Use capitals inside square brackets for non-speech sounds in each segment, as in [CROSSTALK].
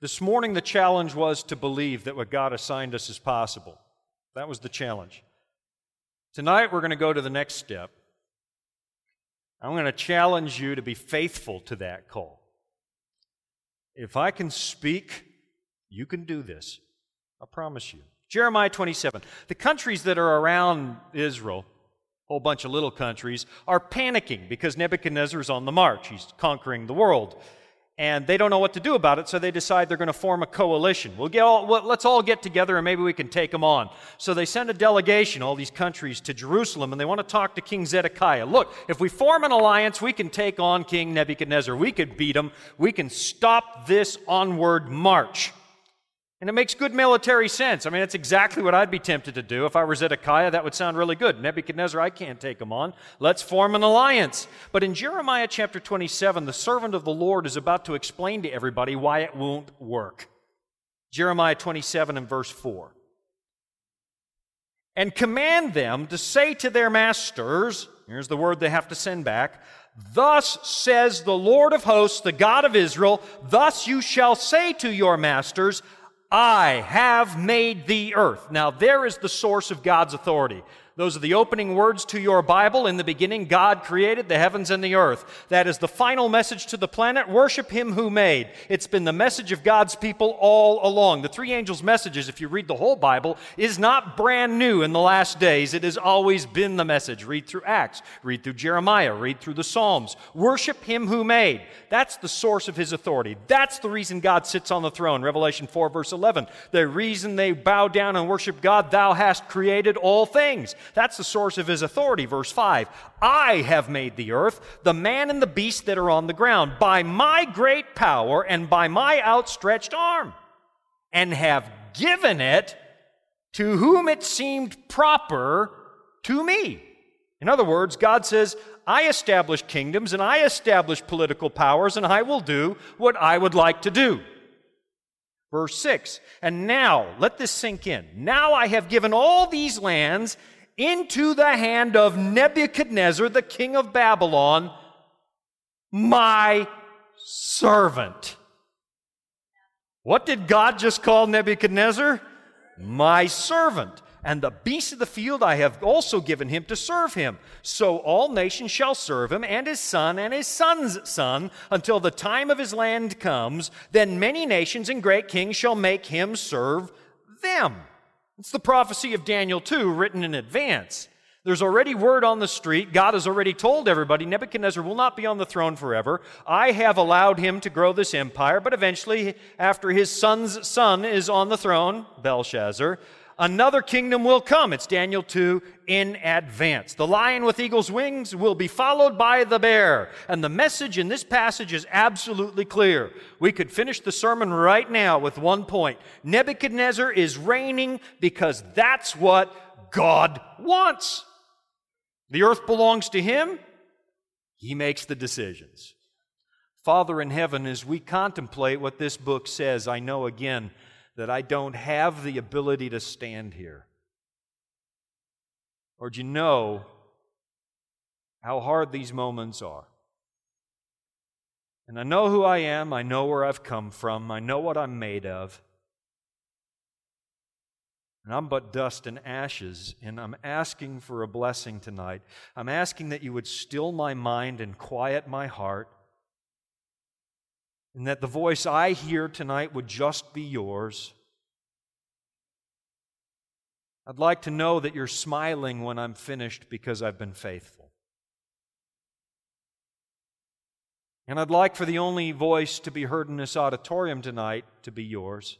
This morning, the challenge was to believe that what God assigned us is possible. That was the challenge. Tonight, we're going to go to the next step. I'm going to challenge you to be faithful to that call. If I can speak, you can do this. I promise you. Jeremiah 27. The countries that are around Israel, a whole bunch of little countries, are panicking because Nebuchadnezzar is on the march. He's conquering the world and they don't know what to do about it, so they decide they're going to form a coalition. We'll get all, well, let's all get together and maybe we can take them on. So they send a delegation, all these countries, to Jerusalem, and they want to talk to King Zedekiah. Look, if we form an alliance, we can take on King Nebuchadnezzar. We could beat him. We can stop this onward march. And it makes good military sense. I mean, that's exactly what I'd be tempted to do. If I were Zedekiah, that would sound really good. Nebuchadnezzar, I can't take him on. Let's form an alliance. But in Jeremiah chapter 27, the servant of the Lord is about to explain to everybody why it won't work. Jeremiah 27 and verse 4. And command them to say to their masters, here's the word they have to send back, Thus says the Lord of hosts, the God of Israel, thus you shall say to your masters, I have made the earth. Now, there is the source of God's authority. Those are the opening words to your Bible. In the beginning, God created the heavens and the earth. That is the final message to the planet. Worship Him who made. It's been the message of God's people all along. The three angels' messages, if you read the whole Bible, is not brand new in the last days. It has always been the message. Read through Acts, read through Jeremiah, read through the Psalms. Worship Him who made. That's the source of His authority. That's the reason God sits on the throne. Revelation 4, verse 11. The reason they bow down and worship God, Thou hast created all things. That's the source of his authority. Verse 5 I have made the earth, the man and the beast that are on the ground, by my great power and by my outstretched arm, and have given it to whom it seemed proper to me. In other words, God says, I establish kingdoms and I establish political powers, and I will do what I would like to do. Verse 6 And now, let this sink in. Now I have given all these lands into the hand of Nebuchadnezzar, the king of Babylon, my servant. What did God just call Nebuchadnezzar? My servant. And the beasts of the field I have also given him to serve him. So all nations shall serve him, and his son, and his son's son, until the time of his land comes. Then many nations and great kings shall make him serve them. It's the prophecy of Daniel 2 written in advance. There's already word on the street. God has already told everybody Nebuchadnezzar will not be on the throne forever. I have allowed him to grow this empire, but eventually, after his son's son is on the throne, Belshazzar, Another kingdom will come. It's Daniel 2 in advance. The lion with eagle's wings will be followed by the bear. And the message in this passage is absolutely clear. We could finish the sermon right now with one point. Nebuchadnezzar is reigning because that's what God wants. The earth belongs to him. He makes the decisions. Father in heaven, as we contemplate what this book says, I know again that I don't have the ability to stand here? Or do you know how hard these moments are? And I know who I am, I know where I've come from, I know what I'm made of. And I'm but dust and ashes, and I'm asking for a blessing tonight. I'm asking that you would still my mind and quiet my heart and that the voice I hear tonight would just be yours. I'd like to know that you're smiling when I'm finished because I've been faithful. And I'd like for the only voice to be heard in this auditorium tonight to be yours.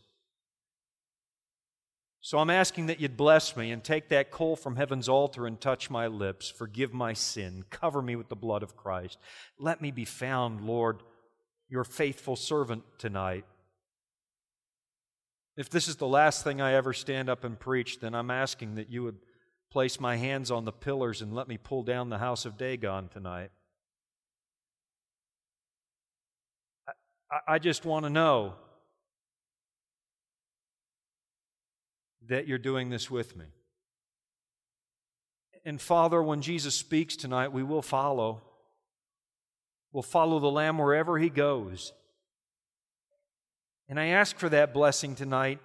So I'm asking that you'd bless me and take that coal from heaven's altar and touch my lips. Forgive my sin. Cover me with the blood of Christ. Let me be found, Lord, your faithful servant tonight. If this is the last thing I ever stand up and preach, then I'm asking that you would place my hands on the pillars and let me pull down the house of Dagon tonight. I, I just want to know that you're doing this with me. And Father, when Jesus speaks tonight, we will follow will follow the Lamb wherever he goes. And I ask for that blessing tonight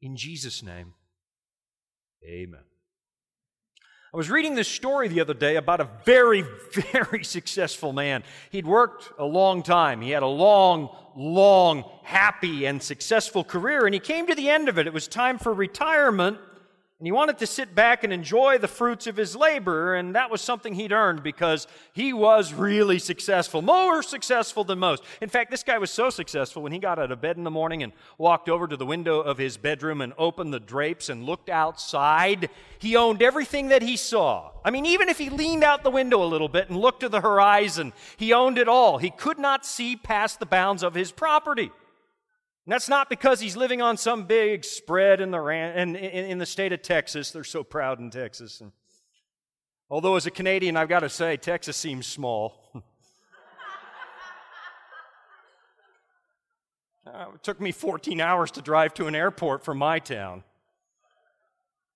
in Jesus' name. Amen. I was reading this story the other day about a very, [LAUGHS] very successful man. He'd worked a long time. He had a long, long, happy, and successful career, and he came to the end of it. It was time for retirement, and he wanted to sit back and enjoy the fruits of his labor, and that was something he'd earned because he was really successful, more successful than most. In fact, this guy was so successful when he got out of bed in the morning and walked over to the window of his bedroom and opened the drapes and looked outside, he owned everything that he saw. I mean, even if he leaned out the window a little bit and looked to the horizon, he owned it all. He could not see past the bounds of his property. And that's not because he's living on some big spread in the, in, in, in the state of Texas. They're so proud in Texas. And although, as a Canadian, I've got to say, Texas seems small. [LAUGHS] uh, it took me 14 hours to drive to an airport from my town.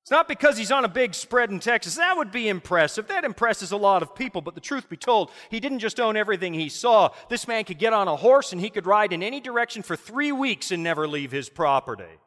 It's not because he's on a big spread in Texas. That would be impressive. That impresses a lot of people. But the truth be told, he didn't just own everything he saw. This man could get on a horse and he could ride in any direction for three weeks and never leave his property.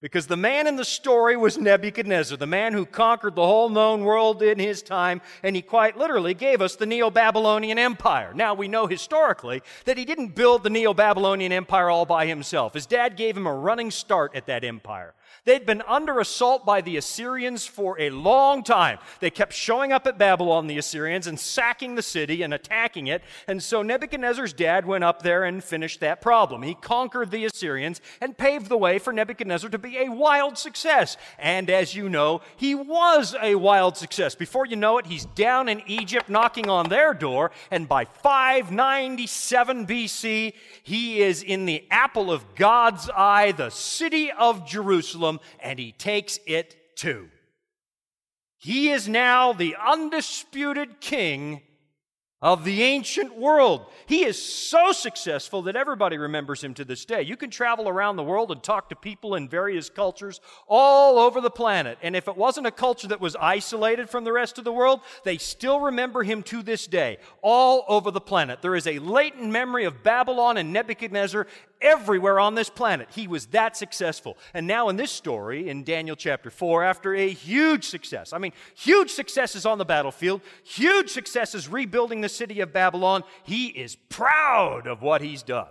Because the man in the story was Nebuchadnezzar, the man who conquered the whole known world in his time, and he quite literally gave us the Neo Babylonian Empire. Now, we know historically that he didn't build the Neo Babylonian Empire all by himself. His dad gave him a running start at that empire. They'd been under assault by the Assyrians for a long time. They kept showing up at Babylon, the Assyrians, and sacking the city and attacking it. And so Nebuchadnezzar's dad went up there and finished that problem. He conquered the Assyrians and paved the way for Nebuchadnezzar to be a wild success. And as you know, he was a wild success. Before you know it, he's down in Egypt knocking on their door. And by 597 BC, he is in the apple of God's eye, the city of Jerusalem Jerusalem and he takes it too. He is now the undisputed king of the ancient world. He is so successful that everybody remembers him to this day. You can travel around the world and talk to people in various cultures all over the planet. And if it wasn't a culture that was isolated from the rest of the world, they still remember him to this day, all over the planet. There is a latent memory of Babylon and Nebuchadnezzar everywhere on this planet. He was that successful. And now, in this story, in Daniel chapter 4, after a huge success, I mean, huge successes on the battlefield, huge successes rebuilding the city of Babylon, he is proud of what he's done.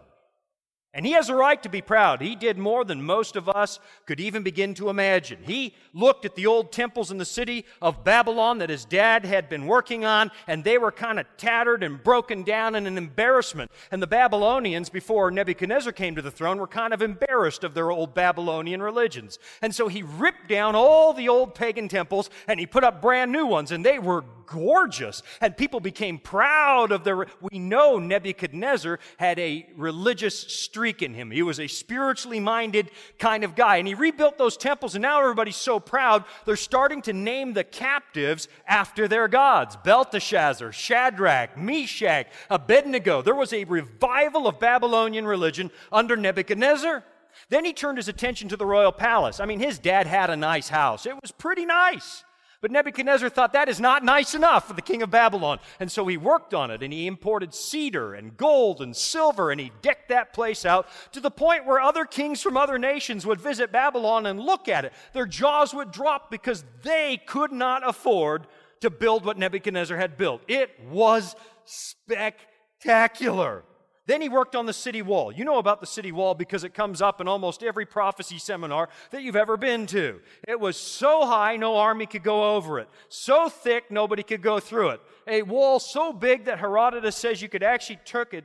And he has a right to be proud. He did more than most of us could even begin to imagine. He looked at the old temples in the city of Babylon that his dad had been working on, and they were kind of tattered and broken down and an embarrassment. And the Babylonians, before Nebuchadnezzar came to the throne, were kind of embarrassed of their old Babylonian religions. And so he ripped down all the old pagan temples and he put up brand new ones, and they were gorgeous. And people became proud of their. We know Nebuchadnezzar had a religious streak in him. He was a spiritually minded kind of guy. And he rebuilt those temples, and now everybody's so proud, they're starting to name the captives after their gods Belteshazzar, Shadrach, Meshach, Abednego. There was a revival of Babylonian religion under Nebuchadnezzar. Then he turned his attention to the royal palace. I mean, his dad had a nice house. It was pretty nice. But Nebuchadnezzar thought that is not nice enough for the king of Babylon. And so he worked on it and he imported cedar and gold and silver and he decked that place out to the point where other kings from other nations would visit Babylon and look at it. Their jaws would drop because they could not afford to build what Nebuchadnezzar had built. It was spectacular. Then he worked on the city wall. You know about the city wall because it comes up in almost every prophecy seminar that you've ever been to. It was so high no army could go over it, so thick nobody could go through it. A wall so big that Herodotus says you could actually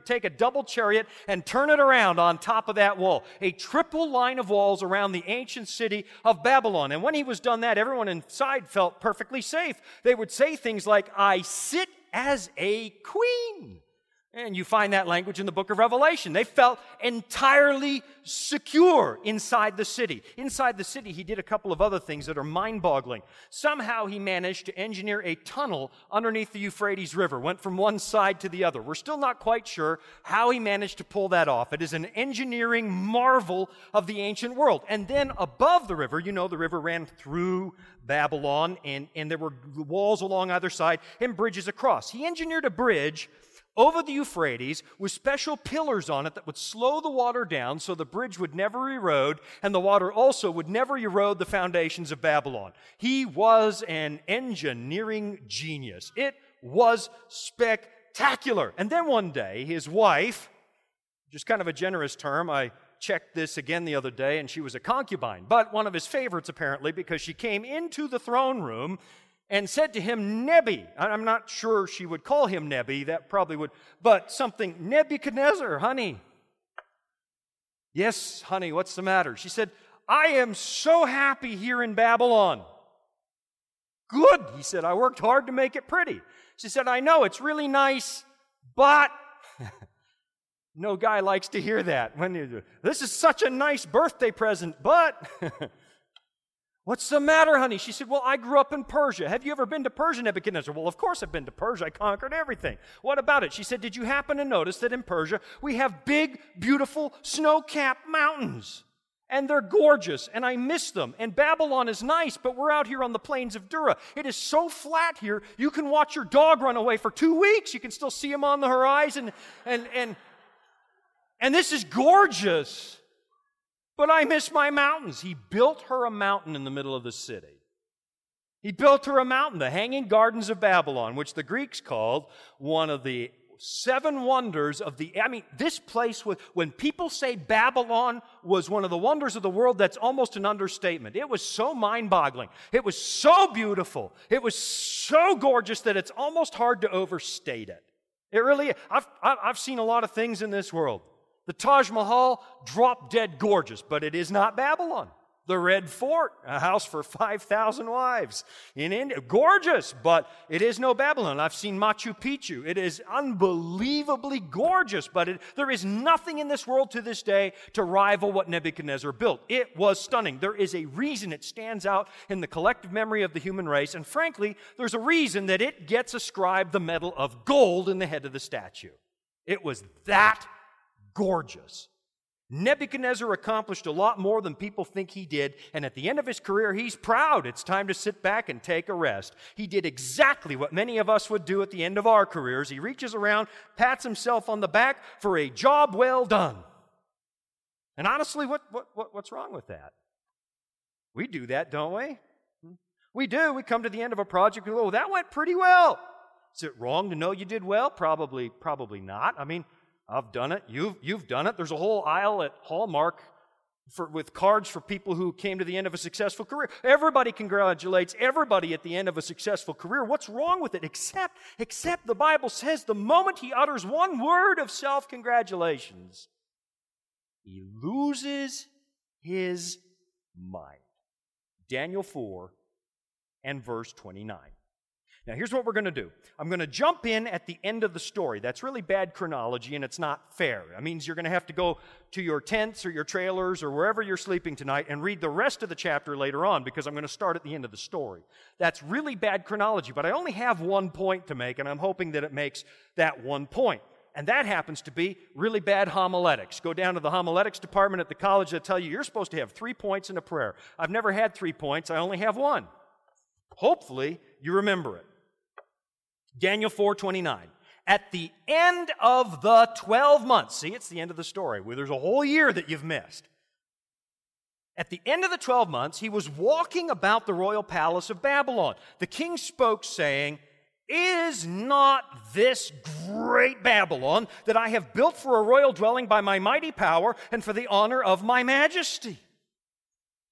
take a double chariot and turn it around on top of that wall. A triple line of walls around the ancient city of Babylon. And when he was done that, everyone inside felt perfectly safe. They would say things like, I sit as a queen. And you find that language in the book of Revelation. They felt entirely secure inside the city. Inside the city, he did a couple of other things that are mind boggling. Somehow he managed to engineer a tunnel underneath the Euphrates River, went from one side to the other. We're still not quite sure how he managed to pull that off. It is an engineering marvel of the ancient world. And then above the river, you know, the river ran through Babylon, and, and there were walls along either side and bridges across. He engineered a bridge over the Euphrates with special pillars on it that would slow the water down so the bridge would never erode and the water also would never erode the foundations of Babylon. He was an engineering genius. It was spectacular. And then one day, his wife, just kind of a generous term, I checked this again the other day, and she was a concubine, but one of his favorites apparently because she came into the throne room and said to him, Nebi. I'm not sure she would call him Nebi, that probably would, but something, Nebuchadnezzar, honey. Yes, honey, what's the matter? She said, I am so happy here in Babylon. Good, he said, I worked hard to make it pretty. She said, I know, it's really nice, but [LAUGHS] no guy likes to hear that. When you, this is such a nice birthday present, but [LAUGHS] What's the matter, honey? She said, Well, I grew up in Persia. Have you ever been to Persia, Nebuchadnezzar? Well, of course I've been to Persia. I conquered everything. What about it? She said, Did you happen to notice that in Persia we have big, beautiful, snow capped mountains? And they're gorgeous, and I miss them. And Babylon is nice, but we're out here on the plains of Dura. It is so flat here, you can watch your dog run away for two weeks. You can still see him on the horizon. And, and, and this is gorgeous. But I miss my mountains. He built her a mountain in the middle of the city. He built her a mountain, the Hanging Gardens of Babylon, which the Greeks called one of the seven wonders of the. I mean, this place was, when people say Babylon was one of the wonders of the world, that's almost an understatement. It was so mind boggling. It was so beautiful. It was so gorgeous that it's almost hard to overstate it. It really, I've, I've seen a lot of things in this world. The Taj Mahal, drop dead gorgeous, but it is not Babylon. The Red Fort, a house for 5,000 wives in India. Gorgeous, but it is no Babylon. I've seen Machu Picchu. It is unbelievably gorgeous, but it, there is nothing in this world to this day to rival what Nebuchadnezzar built. It was stunning. There is a reason it stands out in the collective memory of the human race, and frankly, there's a reason that it gets ascribed the medal of gold in the head of the statue. It was that gorgeous. Nebuchadnezzar accomplished a lot more than people think he did, and at the end of his career, he's proud. It's time to sit back and take a rest. He did exactly what many of us would do at the end of our careers. He reaches around, pats himself on the back for a job well done. And honestly, what, what, what what's wrong with that? We do that, don't we? We do. We come to the end of a project and go, oh, that went pretty well. Is it wrong to know you did well? Probably, probably not. I mean, I've done it. You've, you've done it. There's a whole aisle at Hallmark for, with cards for people who came to the end of a successful career. Everybody congratulates everybody at the end of a successful career. What's wrong with it? Except, except the Bible says the moment he utters one word of self congratulations, he loses his mind. Daniel 4 and verse 29. Now, here's what we're going to do. I'm going to jump in at the end of the story. That's really bad chronology and it's not fair. That means you're going to have to go to your tents or your trailers or wherever you're sleeping tonight and read the rest of the chapter later on because I'm going to start at the end of the story. That's really bad chronology, but I only have one point to make and I'm hoping that it makes that one point. And that happens to be really bad homiletics. Go down to the homiletics department at the college, they'll tell you you're supposed to have three points in a prayer. I've never had three points, I only have one. Hopefully, you remember it. Daniel 4:29. At the end of the 12 months, see, it's the end of the story. Where there's a whole year that you've missed. At the end of the 12 months, he was walking about the royal palace of Babylon. The king spoke, saying, Is not this great Babylon that I have built for a royal dwelling by my mighty power and for the honor of my majesty?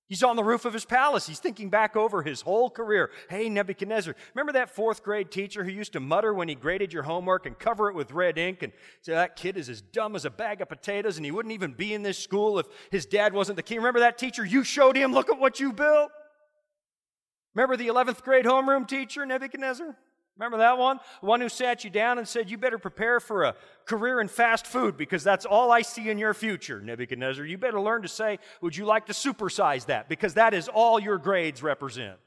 He's on the roof of his palace. He's thinking back over his whole career. Hey, Nebuchadnezzar, remember that fourth grade teacher who used to mutter when he graded your homework and cover it with red ink and say, that kid is as dumb as a bag of potatoes and he wouldn't even be in this school if his dad wasn't the king. Remember that teacher? You showed him, look at what you built. Remember the 11th grade homeroom teacher, Nebuchadnezzar? Remember that one? The one who sat you down and said, You better prepare for a career in fast food because that's all I see in your future, Nebuchadnezzar. You better learn to say, Would you like to supersize that? Because that is all your grades represent.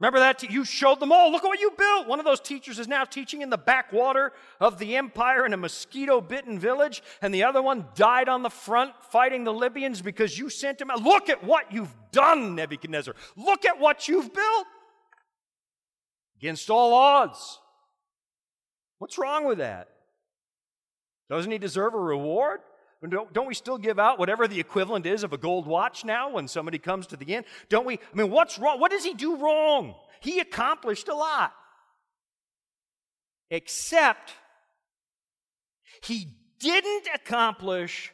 Remember that? you showed them all. Look at what you built. One of those teachers is now teaching in the backwater of the empire in a mosquito bitten village, and the other one died on the front fighting the Libyans because you sent him out. Look at what you've done, Nebuchadnezzar. Look at what you've built against all odds. What's wrong with that? Doesn't he deserve a reward? Don't, we still give out whatever the equivalent is of a gold watch now when somebody comes to the end? Don't we? I mean, what's wrong? What does he do wrong? He accomplished a lot. Except he didn't accomplish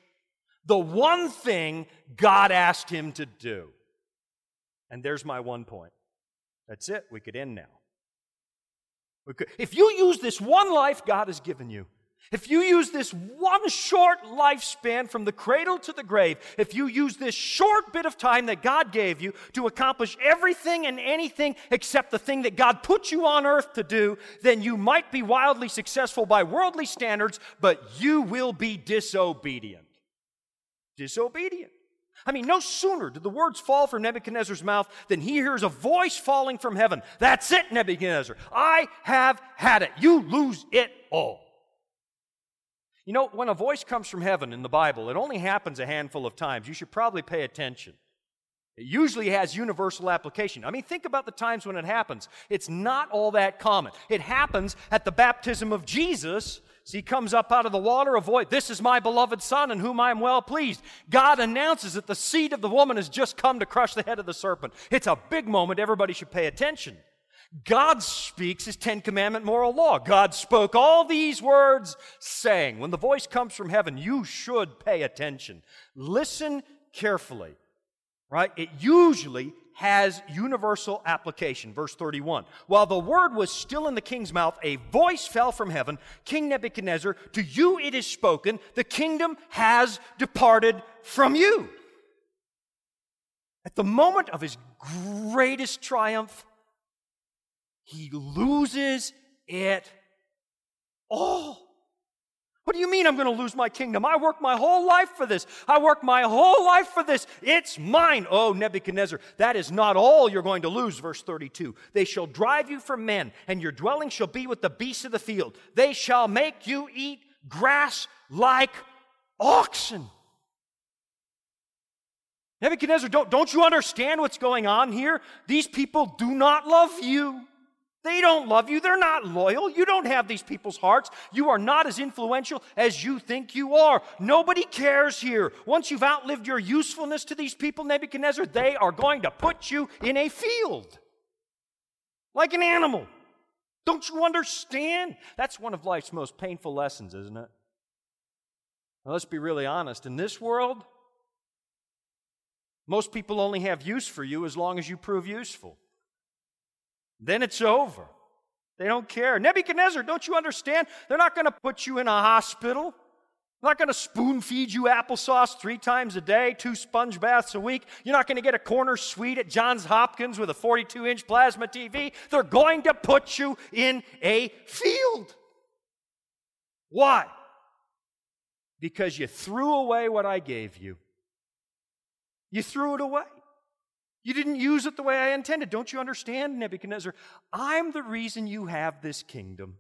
the one thing God asked him to do. And there's my one point. That's it. We could end now. If you use this one life God has given you, if you use this one short lifespan from the cradle to the grave, if you use this short bit of time that God gave you to accomplish everything and anything except the thing that God put you on earth to do, then you might be wildly successful by worldly standards, but you will be disobedient. Disobedient. I mean, no sooner did the words fall from Nebuchadnezzar's mouth than he hears a voice falling from heaven. That's it, Nebuchadnezzar. I have had it. You lose it all. You know, when a voice comes from heaven in the Bible, it only happens a handful of times. You should probably pay attention. It usually has universal application. I mean, think about the times when it happens. It's not all that common. It happens at the baptism of Jesus. He comes up out of the water, a voice, this is my beloved son in whom I am well pleased. God announces that the seed of the woman has just come to crush the head of the serpent. It's a big moment. Everybody should pay attention. God speaks his Ten Commandment moral law. God spoke all these words saying, when the voice comes from heaven, you should pay attention. Listen carefully, right? It usually has universal application. Verse 31. While the word was still in the king's mouth, a voice fell from heaven. King Nebuchadnezzar, to you it is spoken, the kingdom has departed from you. At the moment of his greatest triumph, he loses it all. What do you mean I'm going to lose my kingdom? I worked my whole life for this. I worked my whole life for this. It's mine. Oh, Nebuchadnezzar, that is not all you're going to lose. Verse 32. They shall drive you from men, and your dwelling shall be with the beasts of the field. They shall make you eat grass like oxen. Nebuchadnezzar, don't, don't you understand what's going on here? These people do not love you. They don't love you. They're not loyal. You don't have these people's hearts. You are not as influential as you think you are. Nobody cares here. Once you've outlived your usefulness to these people, Nebuchadnezzar, they are going to put you in a field like an animal. Don't you understand? That's one of life's most painful lessons, isn't it? Now, let's be really honest. In this world, most people only have use for you as long as you prove useful. Then it's over. They don't care. Nebuchadnezzar, don't you understand? They're not going to put you in a hospital. They're not going to spoon feed you applesauce three times a day, two sponge baths a week. You're not going to get a corner suite at Johns Hopkins with a 42 inch plasma TV. They're going to put you in a field. Why? Because you threw away what I gave you. You threw it away. You didn't use it the way I intended. Don't you understand, Nebuchadnezzar? I'm the reason you have this kingdom.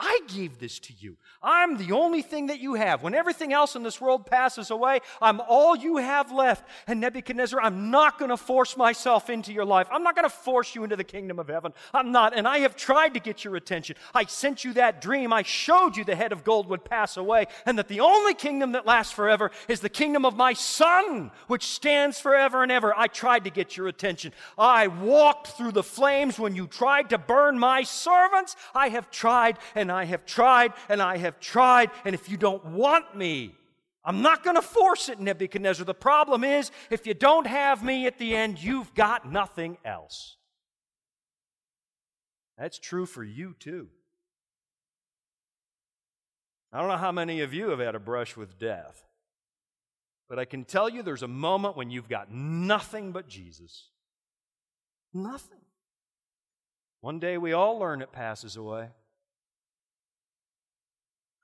I gave this to you. I'm the only thing that you have. When everything else in this world passes away, I'm all you have left. And Nebuchadnezzar, I'm not going to force myself into your life. I'm not going to force you into the kingdom of heaven. I'm not. And I have tried to get your attention. I sent you that dream. I showed you the head of gold would pass away and that the only kingdom that lasts forever is the kingdom of my son, which stands forever and ever. I tried to get your attention. I walked through the flames when you tried to burn my servants. I have tried and and I have tried and I have tried, and if you don't want me, I'm not going to force it, Nebuchadnezzar. The problem is, if you don't have me at the end, you've got nothing else. That's true for you, too. I don't know how many of you have had a brush with death, but I can tell you there's a moment when you've got nothing but Jesus. Nothing. One day we all learn it passes away.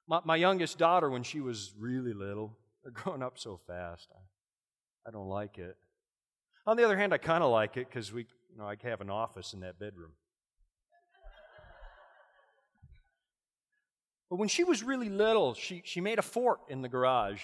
My, my youngest daughter, when she was really little, they're [LAUGHS] growing up so fast. I, I don't like it. On the other hand, I kind of like it because we, you know, I have an office in that bedroom. But when she was really little, she, she made a fort in the garage.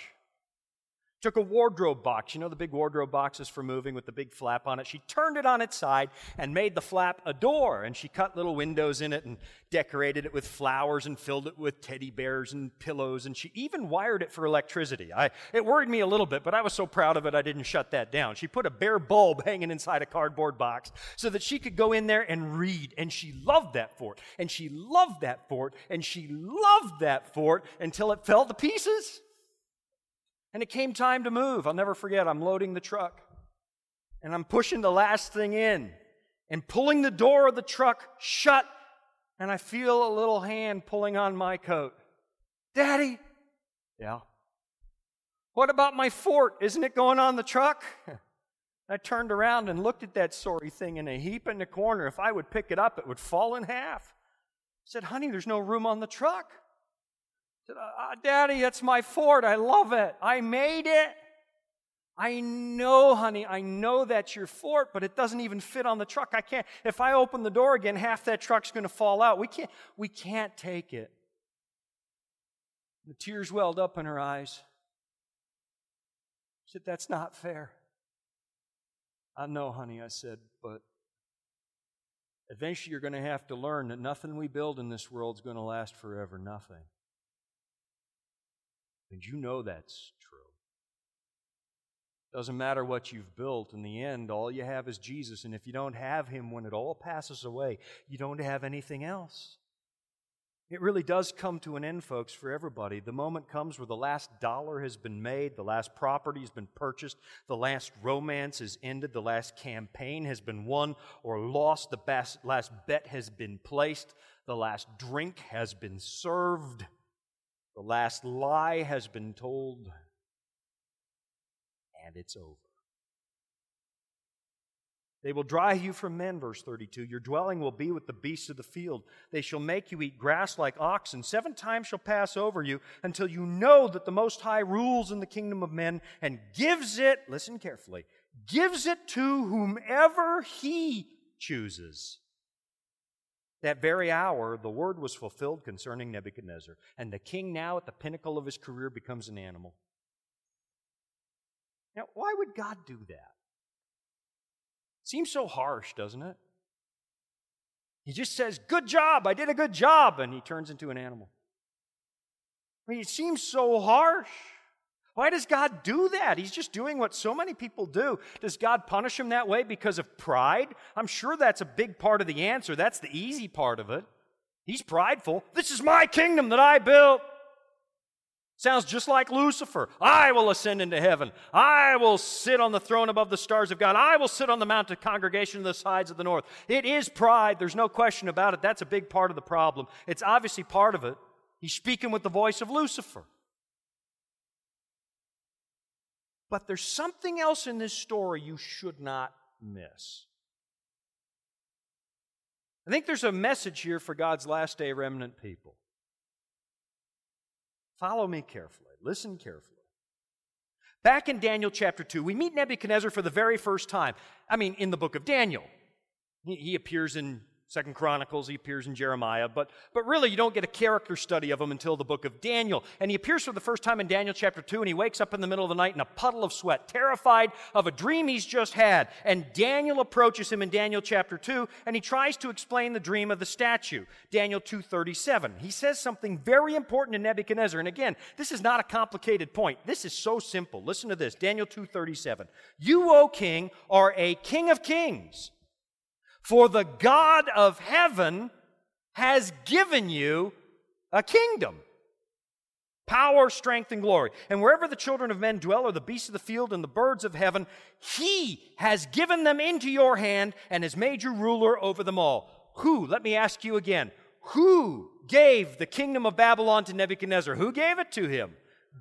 Took a wardrobe box, you know the big wardrobe boxes for moving with the big flap on it. She turned it on its side and made the flap a door. And she cut little windows in it and decorated it with flowers and filled it with teddy bears and pillows. And she even wired it for electricity. I, it worried me a little bit, but I was so proud of it I didn't shut that down. She put a bare bulb hanging inside a cardboard box so that she could go in there and read. And she loved that fort. And she loved that fort. And she loved that fort until it fell to pieces. And it came time to move. I'll never forget, I'm loading the truck and I'm pushing the last thing in and pulling the door of the truck shut. And I feel a little hand pulling on my coat. Daddy? Yeah. What about my fort? Isn't it going on the truck? [LAUGHS] I turned around and looked at that sorry thing in a heap in the corner. If I would pick it up, it would fall in half. I said, Honey, there's no room on the truck uh, Daddy, that's my fort. I love it. I made it. I know, honey, I know that's your fort, but it doesn't even fit on the truck. I can't, if I open the door again, half that truck's going to fall out. We can't, we can't take it. The tears welled up in her eyes. She said, That's not fair. I know, honey, I said, but eventually you're going to have to learn that nothing we build in this world is going to last forever. Nothing. And you know that's true. Doesn't matter what you've built, in the end, all you have is Jesus. And if you don't have Him when it all passes away, you don't have anything else. It really does come to an end, folks, for everybody. The moment comes where the last dollar has been made, the last property has been purchased, the last romance is ended, the last campaign has been won or lost, the last bet has been placed, the last drink has been served. The last lie has been told, and it's over. They will drive you from men, verse 32. Your dwelling will be with the beasts of the field. They shall make you eat grass like oxen. Seven times shall pass over you until you know that the Most High rules in the kingdom of men and gives it, listen carefully, gives it to whomever he chooses. That very hour, the word was fulfilled concerning Nebuchadnezzar. And the king, now at the pinnacle of his career, becomes an animal. Now, why would God do that? Seems so harsh, doesn't it? He just says, Good job, I did a good job, and he turns into an animal. I mean, it seems so harsh. Why does God do that? He's just doing what so many people do. Does God punish him that way because of pride? I'm sure that's a big part of the answer. That's the easy part of it. He's prideful. This is my kingdom that I built. Sounds just like Lucifer. I will ascend into heaven. I will sit on the throne above the stars of God. I will sit on the mount of congregation of the sides of the north. It is pride. There's no question about it. That's a big part of the problem. It's obviously part of it. He's speaking with the voice of Lucifer. But there's something else in this story you should not miss. I think there's a message here for God's last day remnant people. Follow me carefully, listen carefully. Back in Daniel chapter 2, we meet Nebuchadnezzar for the very first time. I mean, in the book of Daniel. He, appears in Second Chronicles, he appears in Jeremiah, but, but really you don't get a character study of him until the book of Daniel. And he appears for the first time in Daniel chapter 2, and he wakes up in the middle of the night in a puddle of sweat, terrified of a dream he's just had. And Daniel approaches him in Daniel chapter 2, and he tries to explain the dream of the statue. Daniel 2.37. He says something very important to Nebuchadnezzar. And again, this is not a complicated point. This is so simple. Listen to this. Daniel 2.37. You, O king, are a king of kings for the God of heaven has given you a kingdom. Power, strength, and glory. And wherever the children of men dwell, or the beasts of the field and the birds of heaven, he has given them into your hand and has made you ruler over them all. Who, let me ask you again, who gave the kingdom of Babylon to Nebuchadnezzar? Who gave it to him?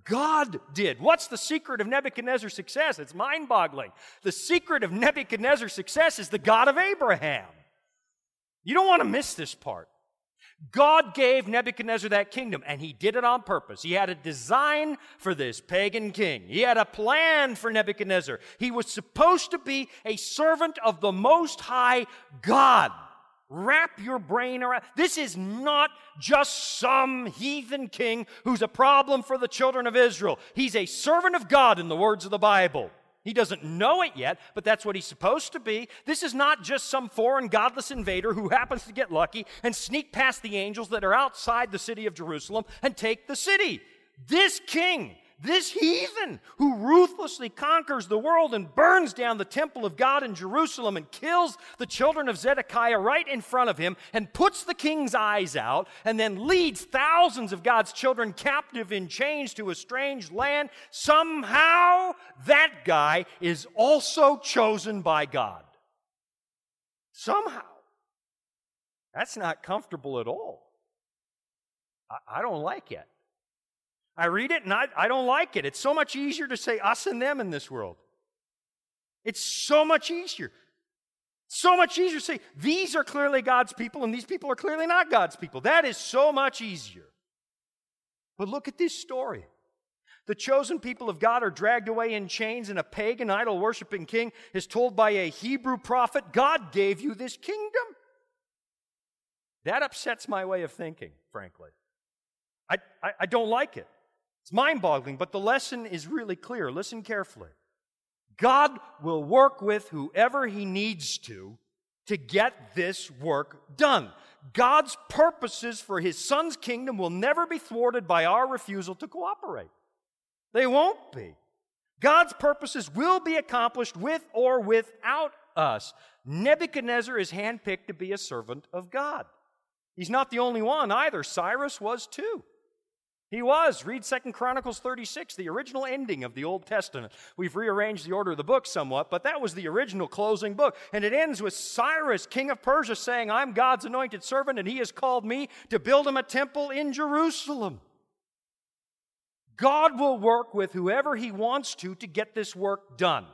God did. What's the secret of Nebuchadnezzar's success? It's mind boggling. The secret of Nebuchadnezzar's success is the God of Abraham. You don't want to miss this part. God gave Nebuchadnezzar that kingdom, and he did it on purpose. He had a design for this pagan king. He had a plan for Nebuchadnezzar. He was supposed to be a servant of the Most High God. Wrap your brain around. This is not just some heathen king who's a problem for the children of Israel. He's a servant of God in the words of the Bible. He doesn't know it yet, but that's what he's supposed to be. This is not just some foreign godless invader who happens to get lucky and sneak past the angels that are outside the city of Jerusalem and take the city. This king this heathen who ruthlessly conquers the world and burns down the temple of God in Jerusalem and kills the children of Zedekiah right in front of him and puts the king's eyes out and then leads thousands of God's children captive in chains to a strange land, somehow that guy is also chosen by God. Somehow. That's not comfortable at all. I, I don't like it. I read it and I, I don't like it. It's so much easier to say us and them in this world. It's so much easier. So much easier to say these are clearly God's people and these people are clearly not God's people. That is so much easier. But look at this story. The chosen people of God are dragged away in chains, and a pagan idol worshiping king is told by a Hebrew prophet, God gave you this kingdom. That upsets my way of thinking, frankly. I, I, I don't like it. It's mind boggling, but the lesson is really clear. Listen carefully. God will work with whoever he needs to to get this work done. God's purposes for his son's kingdom will never be thwarted by our refusal to cooperate. They won't be. God's purposes will be accomplished with or without us. Nebuchadnezzar is handpicked to be a servant of God. He's not the only one either. Cyrus was too. He was. Read Second Chronicles 36, the original ending of the Old Testament. We've rearranged the order of the book somewhat, but that was the original closing book. And it ends with Cyrus, king of Persia, saying, I'm God's anointed servant, and he has called me to build him a temple in Jerusalem. God will work with whoever he wants to to get this work done.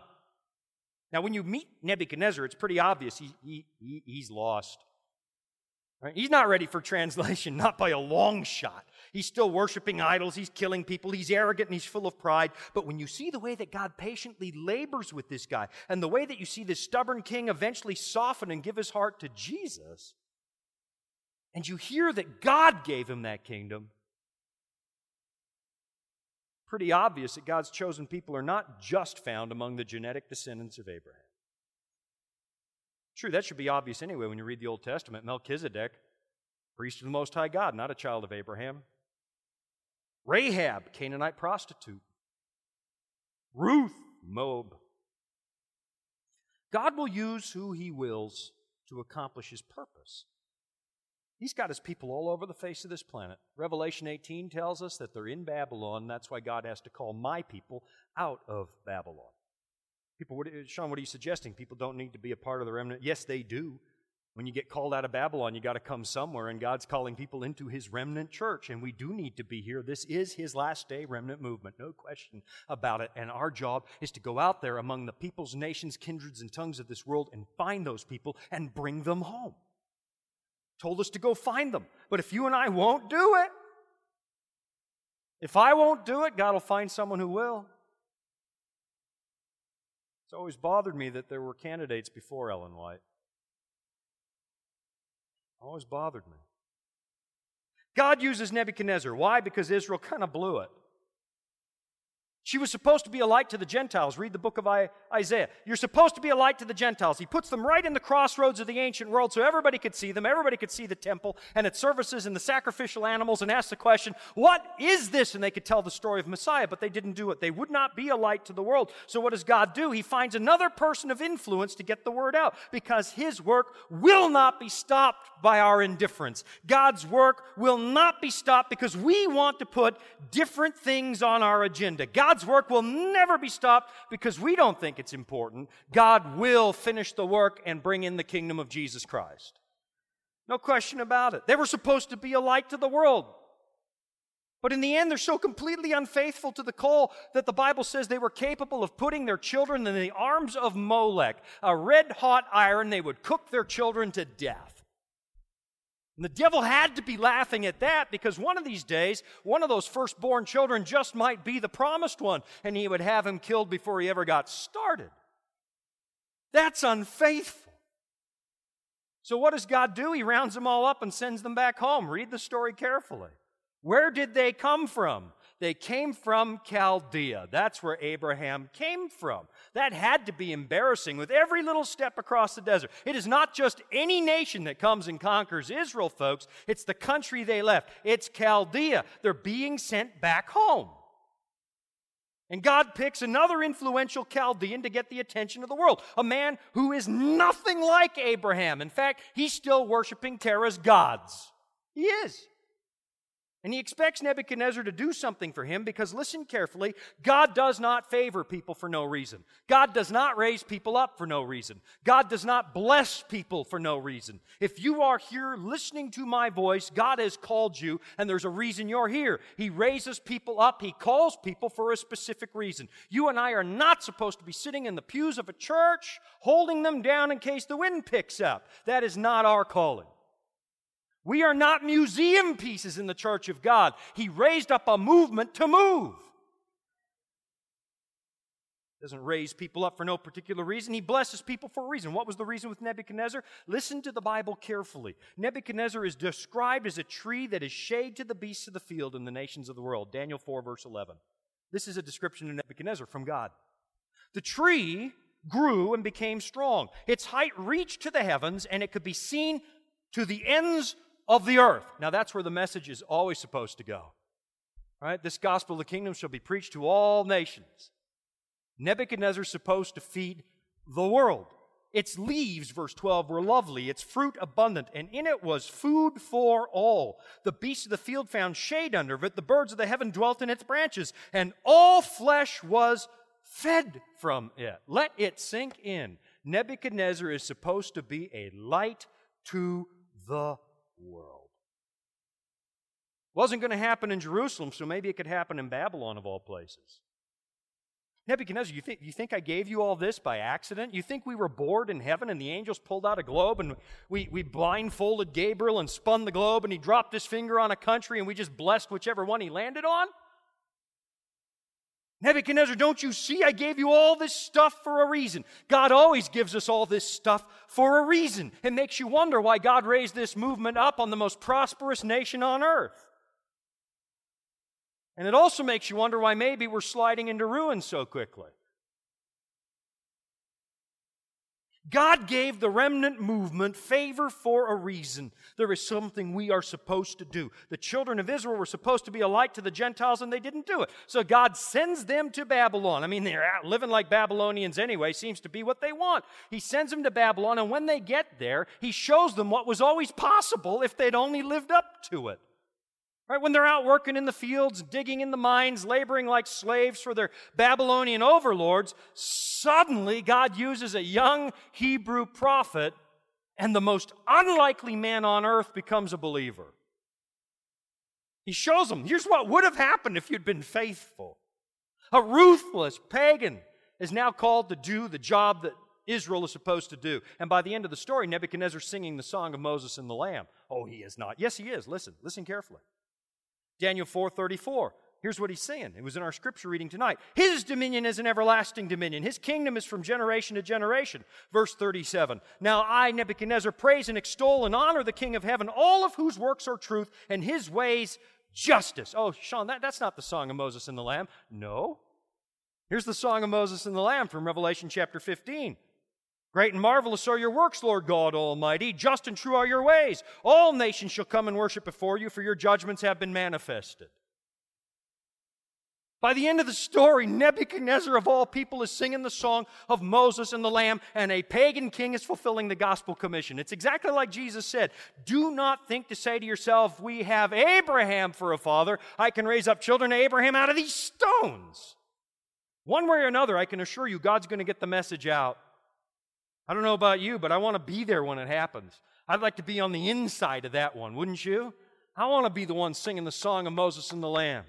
Now, when you meet Nebuchadnezzar, it's pretty obvious he, he, he he's lost. Right? He's not ready for translation, [LAUGHS] not by a long shot. He's still worshiping idols. He's killing people. He's arrogant and he's full of pride. But when you see the way that God patiently labors with this guy and the way that you see this stubborn king eventually soften and give his heart to Jesus, and you hear that God gave him that kingdom, pretty obvious that God's chosen people are not just found among the genetic descendants of Abraham. True, that should be obvious anyway when you read the Old Testament. Melchizedek, priest of the Most High God, not a child of Abraham. Rahab, Canaanite prostitute. Ruth, Moab. God will use who he wills to accomplish his purpose. He's got his people all over the face of this planet. Revelation 18 tells us that they're in Babylon. That's why God has to call my people out of Babylon. People, what, Shawn, what are you suggesting? People don't need to be a part of the remnant? Yes, they do. When you get called out of Babylon, you got to come somewhere, and God's calling people into His remnant church, and we do need to be here. This is His last day remnant movement, no question about it. And our job is to go out there among the peoples, nations, kindreds, and tongues of this world and find those people and bring them home. Told us to go find them. But if you and I won't do it, if I won't do it, God will find someone who will. It's always bothered me that there were candidates before Ellen White. Always bothered me. God uses Nebuchadnezzar. Why? Because Israel kind of blew it. She was supposed to be a light to the Gentiles. Read the book of Isaiah. You're supposed to be a light to the Gentiles. He puts them right in the crossroads of the ancient world so everybody could see them. Everybody could see the temple and its services and the sacrificial animals and ask the question, what is this? And they could tell the story of Messiah, but they didn't do it. They would not be a light to the world. So what does God do? He finds another person of influence to get the word out because his work will not be stopped by our indifference. God's work will not be stopped because we want to put different things on our agenda. God God's work will never be stopped because we don't think it's important. God will finish the work and bring in the kingdom of Jesus Christ. No question about it. They were supposed to be a light to the world. But in the end, they're so completely unfaithful to the call that the Bible says they were capable of putting their children in the arms of Molech, a red hot iron. They would cook their children to death. And the devil had to be laughing at that because one of these days, one of those firstborn children just might be the promised one, and he would have him killed before he ever got started. That's unfaithful. So, what does God do? He rounds them all up and sends them back home. Read the story carefully. Where did they come from? They came from Chaldea. That's where Abraham came from. That had to be embarrassing with every little step across the desert. It is not just any nation that comes and conquers Israel, folks. It's the country they left. It's Chaldea. They're being sent back home. And God picks another influential Chaldean to get the attention of the world, a man who is nothing like Abraham. In fact, he's still worshiping Terah's gods. He is. And he expects Nebuchadnezzar to do something for him because, listen carefully, God does not favor people for no reason. God does not raise people up for no reason. God does not bless people for no reason. If you are here listening to my voice, God has called you, and there's a reason you're here. He raises people up, He calls people for a specific reason. You and I are not supposed to be sitting in the pews of a church, holding them down in case the wind picks up. That is not our calling. We are not museum pieces in the church of God. He raised up a movement to move. Doesn't raise people up for no particular reason. He blesses people for a reason. What was the reason with Nebuchadnezzar? Listen to the Bible carefully. Nebuchadnezzar is described as a tree that is shade to the beasts of the field and the nations of the world. Daniel 4, verse 11. This is a description of Nebuchadnezzar from God. The tree grew and became strong. Its height reached to the heavens, and it could be seen to the ends of the earth. Now, that's where the message is always supposed to go. Right? This gospel of the kingdom shall be preached to all nations. Nebuchadnezzar is supposed to feed the world. Its leaves, verse 12, were lovely, its fruit abundant, and in it was food for all. The beasts of the field found shade under it, the birds of the heaven dwelt in its branches, and all flesh was fed from it. Let it sink in. Nebuchadnezzar is supposed to be a light to the world. Wasn't going to happen in Jerusalem, so maybe it could happen in Babylon of all places. Nebuchadnezzar, you think, you think I gave you all this by accident? You think we were bored in heaven and the angels pulled out a globe and we, we blindfolded Gabriel and spun the globe and he dropped his finger on a country and we just blessed whichever one he landed on? Nebuchadnezzar, don't you see? I gave you all this stuff for a reason. God always gives us all this stuff for a reason. It makes you wonder why God raised this movement up on the most prosperous nation on earth. And it also makes you wonder why maybe we're sliding into ruin so quickly. God gave the remnant movement favor for a reason. There is something we are supposed to do. The children of Israel were supposed to be a light to the Gentiles and they didn't do it. So God sends them to Babylon. I mean, they're living like Babylonians anyway, seems to be what they want. He sends them to Babylon and when they get there, He shows them what was always possible if they'd only lived up to it. Right? When they're out working in the fields, digging in the mines, laboring like slaves for their Babylonian overlords, suddenly God uses a young Hebrew prophet, and the most unlikely man on earth becomes a believer. He shows them here's what would have happened if you'd been faithful. A ruthless pagan is now called to do the job that Israel is supposed to do. And by the end of the story, Nebuchadnezzar singing the song of Moses and the Lamb. Oh, he is not. Yes, he is. Listen, listen carefully. Daniel 4:34. Here's what he's saying. It was in our scripture reading tonight. His dominion is an everlasting dominion. His kingdom is from generation to generation. Verse 37. Now I, Nebuchadnezzar, praise and extol and honor the King of heaven, all of whose works are truth and his ways justice. Oh, Shawn, that, that's not the song of Moses and the Lamb. No. Here's the song of Moses and the Lamb from Revelation chapter 15. Great and marvelous are your works, Lord God Almighty. Just and true are your ways. All nations shall come and worship before you, for your judgments have been manifested. By the end of the story, Nebuchadnezzar, of all people, is singing the song of Moses and the Lamb, and a pagan king is fulfilling the gospel commission. It's exactly like Jesus said Do not think to say to yourself, We have Abraham for a father. I can raise up children to Abraham out of these stones. One way or another, I can assure you, God's going to get the message out. I don't know about you, but I want to be there when it happens. I'd like to be on the inside of that one, wouldn't you? I want to be the one singing the song of Moses and the Lamb.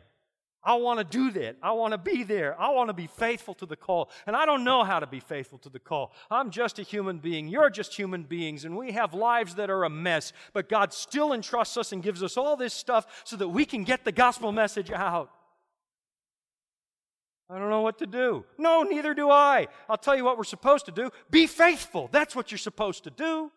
I want to do that. I want to be there. I want to be faithful to the call. And I don't know how to be faithful to the call. I'm just a human being. You're just human beings. And we have lives that are a mess. But God still entrusts us and gives us all this stuff so that we can get the gospel message out. I don't know what to do. No, neither do I. I'll tell you what we're supposed to do. Be faithful. That's what you're supposed to do.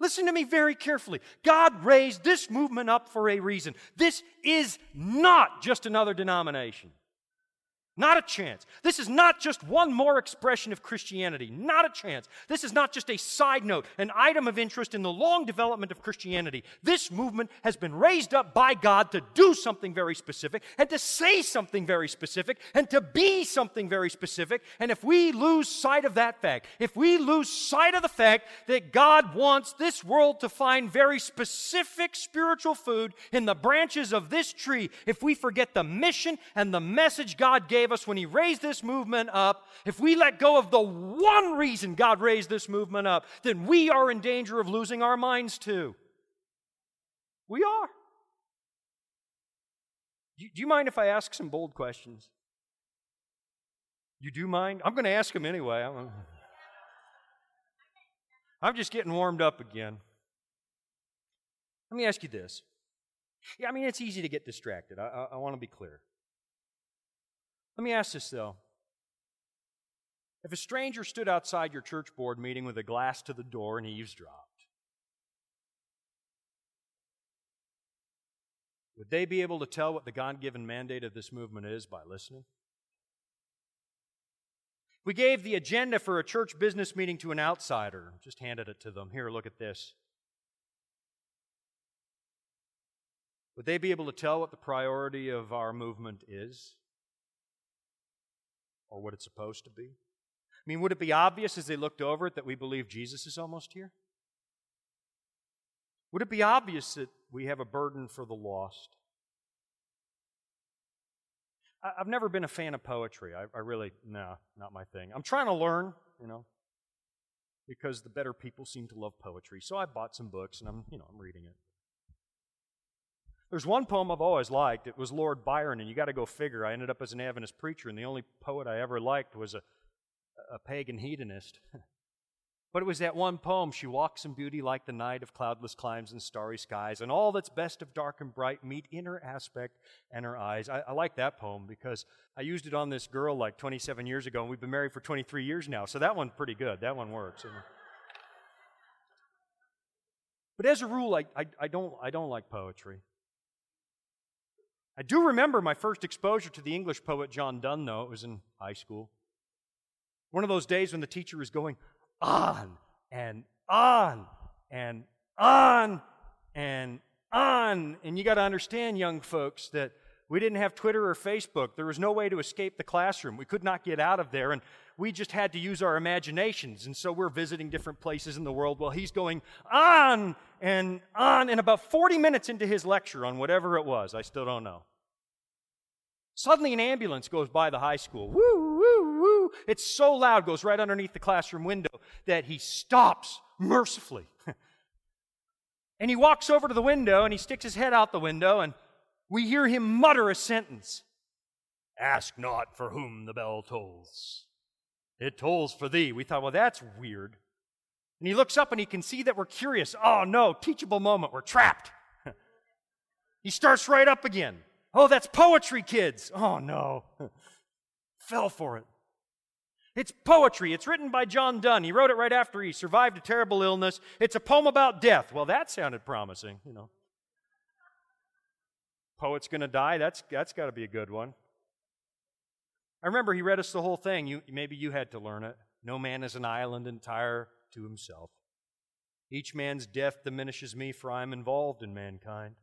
Listen to me very carefully. God raised this movement up for a reason. This is not just another denomination. Not a chance. This is not just one more expression of Christianity. Not a chance. This is not just a side note, an item of interest in the long development of Christianity. This movement has been raised up by God to do something very specific and to say something very specific and to be something very specific. And if we lose sight of that fact, if we lose sight of the fact that God wants this world to find very specific spiritual food in the branches of this tree, if we forget the mission and the message God gave gave us when He raised this movement up, if we let go of the one reason God raised this movement up, then we are in danger of losing our minds too. We are. Do you mind if I ask some bold questions? You do mind? I'm going to ask them anyway. I'm just getting warmed up again. Let me ask you this. Yeah, I mean, it's easy to get distracted. I, I, I want to be clear. Let me ask this though. If a stranger stood outside your church board meeting with a glass to the door and eavesdropped, would they be able to tell what the God given mandate of this movement is by listening? We gave the agenda for a church business meeting to an outsider, just handed it to them. Here, look at this. Would they be able to tell what the priority of our movement is? Or what it's supposed to be? I mean, would it be obvious as they looked over it that we believe Jesus is almost here? Would it be obvious that we have a burden for the lost? I've never been a fan of poetry. I, I really, no, not my thing. I'm trying to learn, you know, because the better people seem to love poetry. So I bought some books and I'm, you know, I'm reading it. There's one poem I've always liked. It was Lord Byron, and you got to go figure. I ended up as an Adventist preacher, and the only poet I ever liked was a, a pagan hedonist. [LAUGHS] but it was that one poem, She walks in beauty like the night of cloudless climes and starry skies, and all that's best of dark and bright meet in her aspect and her eyes. I, I like that poem because I used it on this girl like 27 years ago, and we've been married for 23 years now, so that one's pretty good. That one works. But as a rule, I, I, I, don't, I don't like poetry. I do remember my first exposure to the English poet John Donne, though. It was in high school. One of those days when the teacher was going on and on and on and on. And you got to understand, young folks, that we didn't have Twitter or Facebook. There was no way to escape the classroom. We could not get out of there. And we just had to use our imaginations. And so we're visiting different places in the world while he's going on and on. And about 40 minutes into his lecture on whatever it was, I still don't know. Suddenly an ambulance goes by the high school. Woo, woo, woo. It's so loud, goes right underneath the classroom window that he stops mercifully. [LAUGHS] and he walks over to the window and he sticks his head out the window and we hear him mutter a sentence. Ask not for whom the bell tolls. It tolls for thee. We thought, well, that's weird. And he looks up and he can see that we're curious. Oh no, teachable moment. We're trapped. [LAUGHS] he starts right up again. Oh, that's poetry, kids. Oh no. [LAUGHS] Fell for it. It's poetry. It's written by John Donne. He wrote it right after he survived a terrible illness. It's a poem about death. Well, that sounded promising, you know. Poet's going to die. That's, that's got to be a good one. I remember he read us the whole thing. You, maybe you had to learn it. No man is an island entire to himself. Each man's death diminishes me, for I am involved in mankind.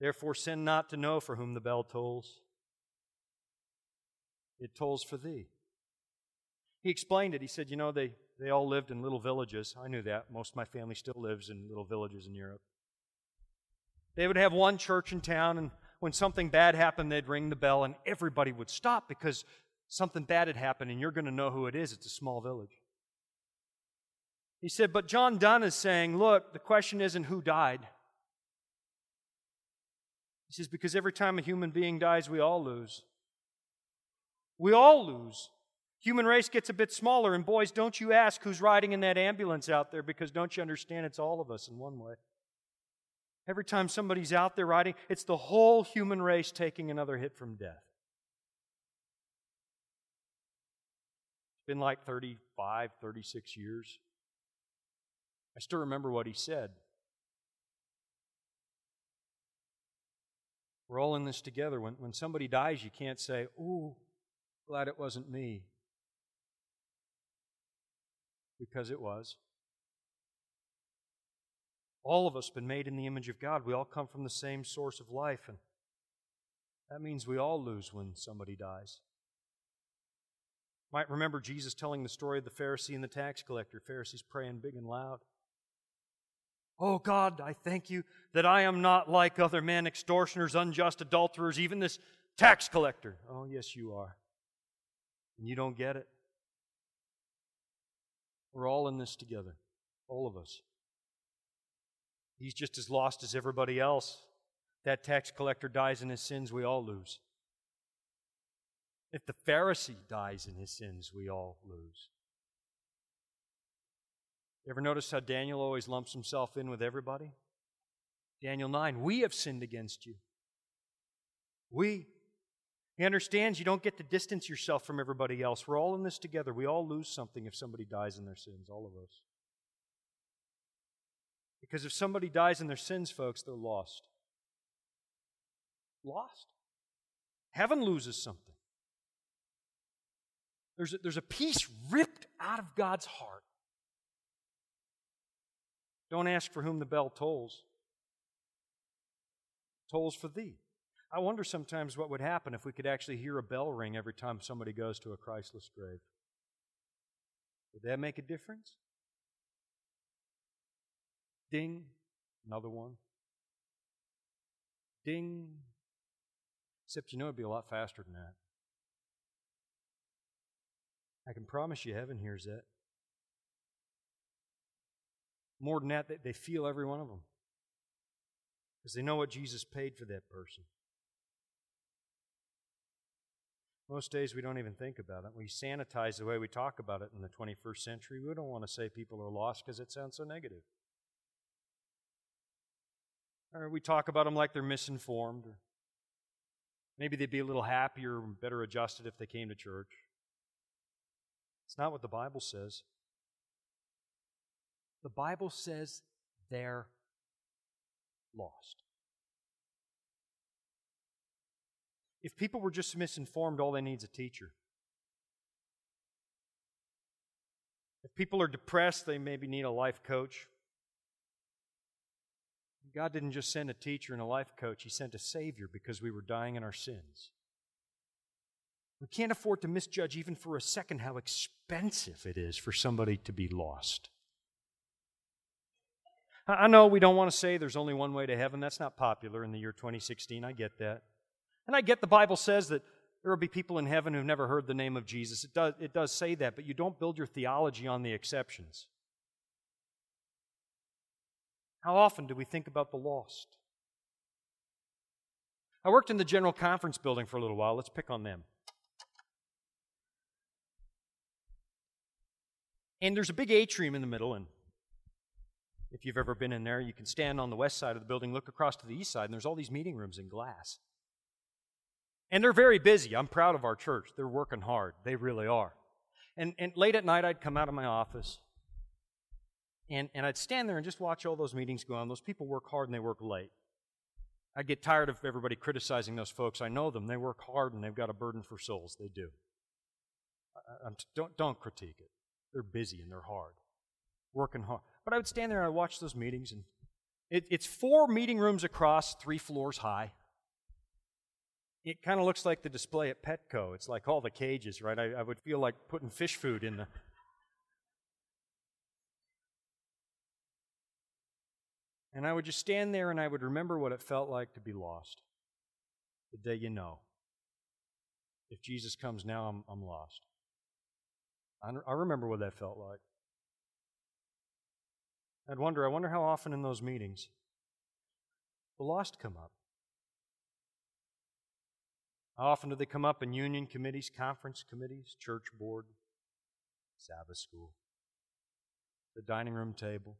Therefore, sin not to know for whom the bell tolls. It tolls for thee. He explained it. He said, You know, they, they all lived in little villages. I knew that. Most of my family still lives in little villages in Europe. They would have one church in town, and when something bad happened, they'd ring the bell and everybody would stop because something bad had happened and you're going to know who it is. It's a small village. He said, but John Donne is saying, look, the question isn't who died. He says, because every time a human being dies, we all lose. We all lose. Human race gets a bit smaller, and boys, don't you ask who's riding in that ambulance out there because don't you understand it's all of us in one way. Every time somebody's out there riding, it's the whole human race taking another hit from death. It's been like 35, 36 years. I still remember what he said. We're all in this together. When, when somebody dies, you can't say, Ooh, glad it wasn't me. Because it was. All of us been made in the image of God. We all come from the same source of life, and that means we all lose when somebody dies. Might remember Jesus telling the story of the Pharisee and the tax collector. Pharisees praying big and loud. Oh God, I thank you that I am not like other men, extortioners, unjust adulterers, even this tax collector. Oh, yes, you are. And you don't get it. We're all in this together, all of us. He's just as lost as everybody else. That tax collector dies in his sins, we all lose. If the Pharisee dies in his sins, we all lose. Ever notice how Daniel always lumps himself in with everybody? Daniel 9, we have sinned against you. We. He understands you don't get to distance yourself from everybody else. We're all in this together. We all lose something if somebody dies in their sins, all of us. Because if somebody dies in their sins, folks, they're lost. Lost. Heaven loses something. There's a, there's a piece ripped out of God's heart. Don't ask for whom the bell tolls. Tolls for thee. I wonder sometimes what would happen if we could actually hear a bell ring every time somebody goes to a Christless grave. Would that make a difference? Ding, another one. Ding. Except you know it'd be a lot faster than that. I can promise you heaven hears that. More than that, they feel every one of them. Because they know what Jesus paid for that person. Most days we don't even think about it. We sanitize the way we talk about it in the 21st century. We don't want to say people are lost because it sounds so negative. Or we talk about them like they're misinformed. Or maybe they'd be a little happier and better adjusted if they came to church. It's not what the Bible says. The Bible says they're lost. If people were just misinformed, all they need is a teacher. If people are depressed, they maybe need a life coach. God didn't just send a teacher and a life coach, He sent a Savior because we were dying in our sins. We can't afford to misjudge even for a second how expensive it is for somebody to be lost. I know we don't want to say there's only one way to heaven. That's not popular in the year 2016. I get that. And I get the Bible says that there will be people in heaven who've never heard the name of Jesus. It does, it does say that, but you don't build your theology on the exceptions. How often do we think about the lost? I worked in the General Conference building for a little while. Let's pick on them. And there's a big atrium in the middle, and if you've ever been in there, you can stand on the west side of the building, look across to the east side, and there's all these meeting rooms in glass. And they're very busy. I'm proud of our church. They're working hard. They really are. And, and late at night, I'd come out of my office, and, and I'd stand there and just watch all those meetings go on. Those people work hard and they work late. I get tired of everybody criticizing those folks. I know them. They work hard and they've got a burden for souls. They do. I, don't, don't critique it. They're busy and they're hard, working hard. But I would stand there and I'd watch those meetings, and it, it's four meeting rooms across, three floors high. It kind of looks like the display at Petco. It's like all the cages, right? I, I would feel like putting fish food in the. And I would just stand there and I would remember what it felt like to be lost. The day you know. If Jesus comes now, I'm, I'm lost. I remember what that felt like. I'd wonder, I wonder how often in those meetings the lost come up. How often do they come up in union committees, conference committees, church board, Sabbath school, the dining room table?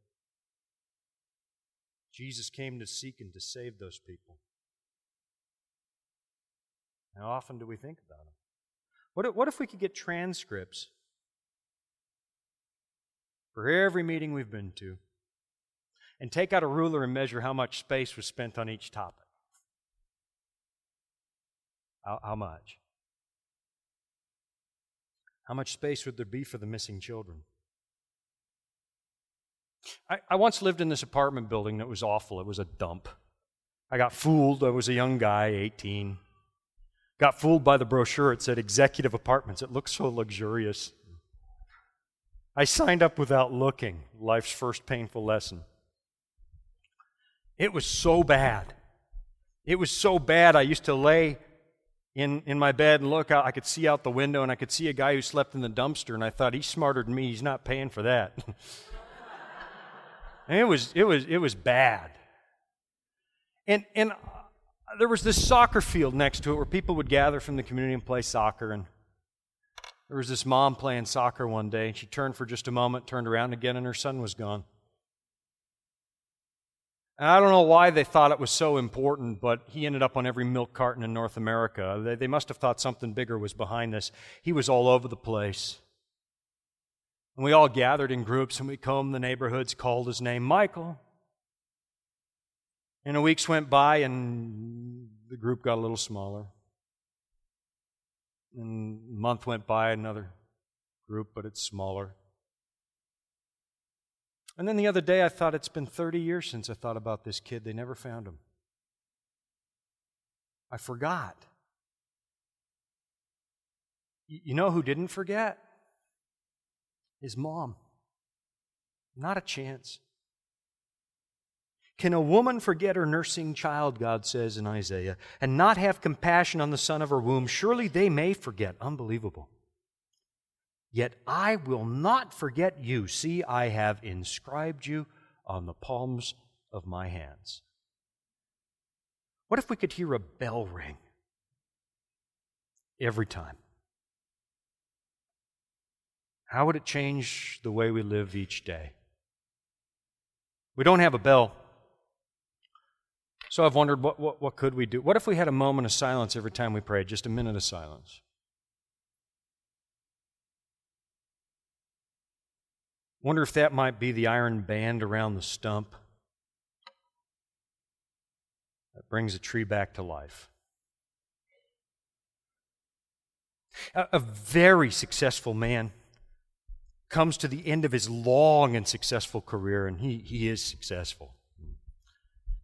Jesus came to seek and to save those people. How often do we think about them? What if, what if we could get transcripts for every meeting we've been to, and take out a ruler and measure how much space was spent on each topic. How, how much? How much space would there be for the missing children? I, I once lived in this apartment building that was awful. It was a dump. I got fooled. I was a young guy, 18. Got fooled by the brochure. It said executive apartments. It looked so luxurious. I signed up without looking. Life's first painful lesson. It was so bad. It was so bad. I used to lay in, in my bed and look out. I could see out the window and I could see a guy who slept in the dumpster, and I thought, he's smarter than me. He's not paying for that. [LAUGHS] and it was, it was, it was bad. And, and uh, there was this soccer field next to it where people would gather from the community and play soccer. And there was this mom playing soccer one day, and she turned for just a moment, turned around again, and her son was gone. And I don't know why they thought it was so important, but he ended up on every milk carton in North America. They, they must have thought something bigger was behind this. He was all over the place. And we all gathered in groups and we combed the neighborhoods, called his name Michael. And the weeks went by and the group got a little smaller. And a month went by, another group, but it's smaller. And then the other day, I thought it's been 30 years since I thought about this kid. They never found him. I forgot. You know who didn't forget? His mom. Not a chance. Can a woman forget her nursing child, God says in Isaiah, and not have compassion on the son of her womb? Surely they may forget. Unbelievable. Yet I will not forget you. See, I have inscribed you on the palms of my hands. What if we could hear a bell ring every time? How would it change the way we live each day? We don't have a bell. So I've wondered what, what, what could we do? What if we had a moment of silence every time we prayed? Just a minute of silence. Wonder if that might be the iron band around the stump that brings a tree back to life. A, a very successful man comes to the end of his long and successful career, and he, he is successful.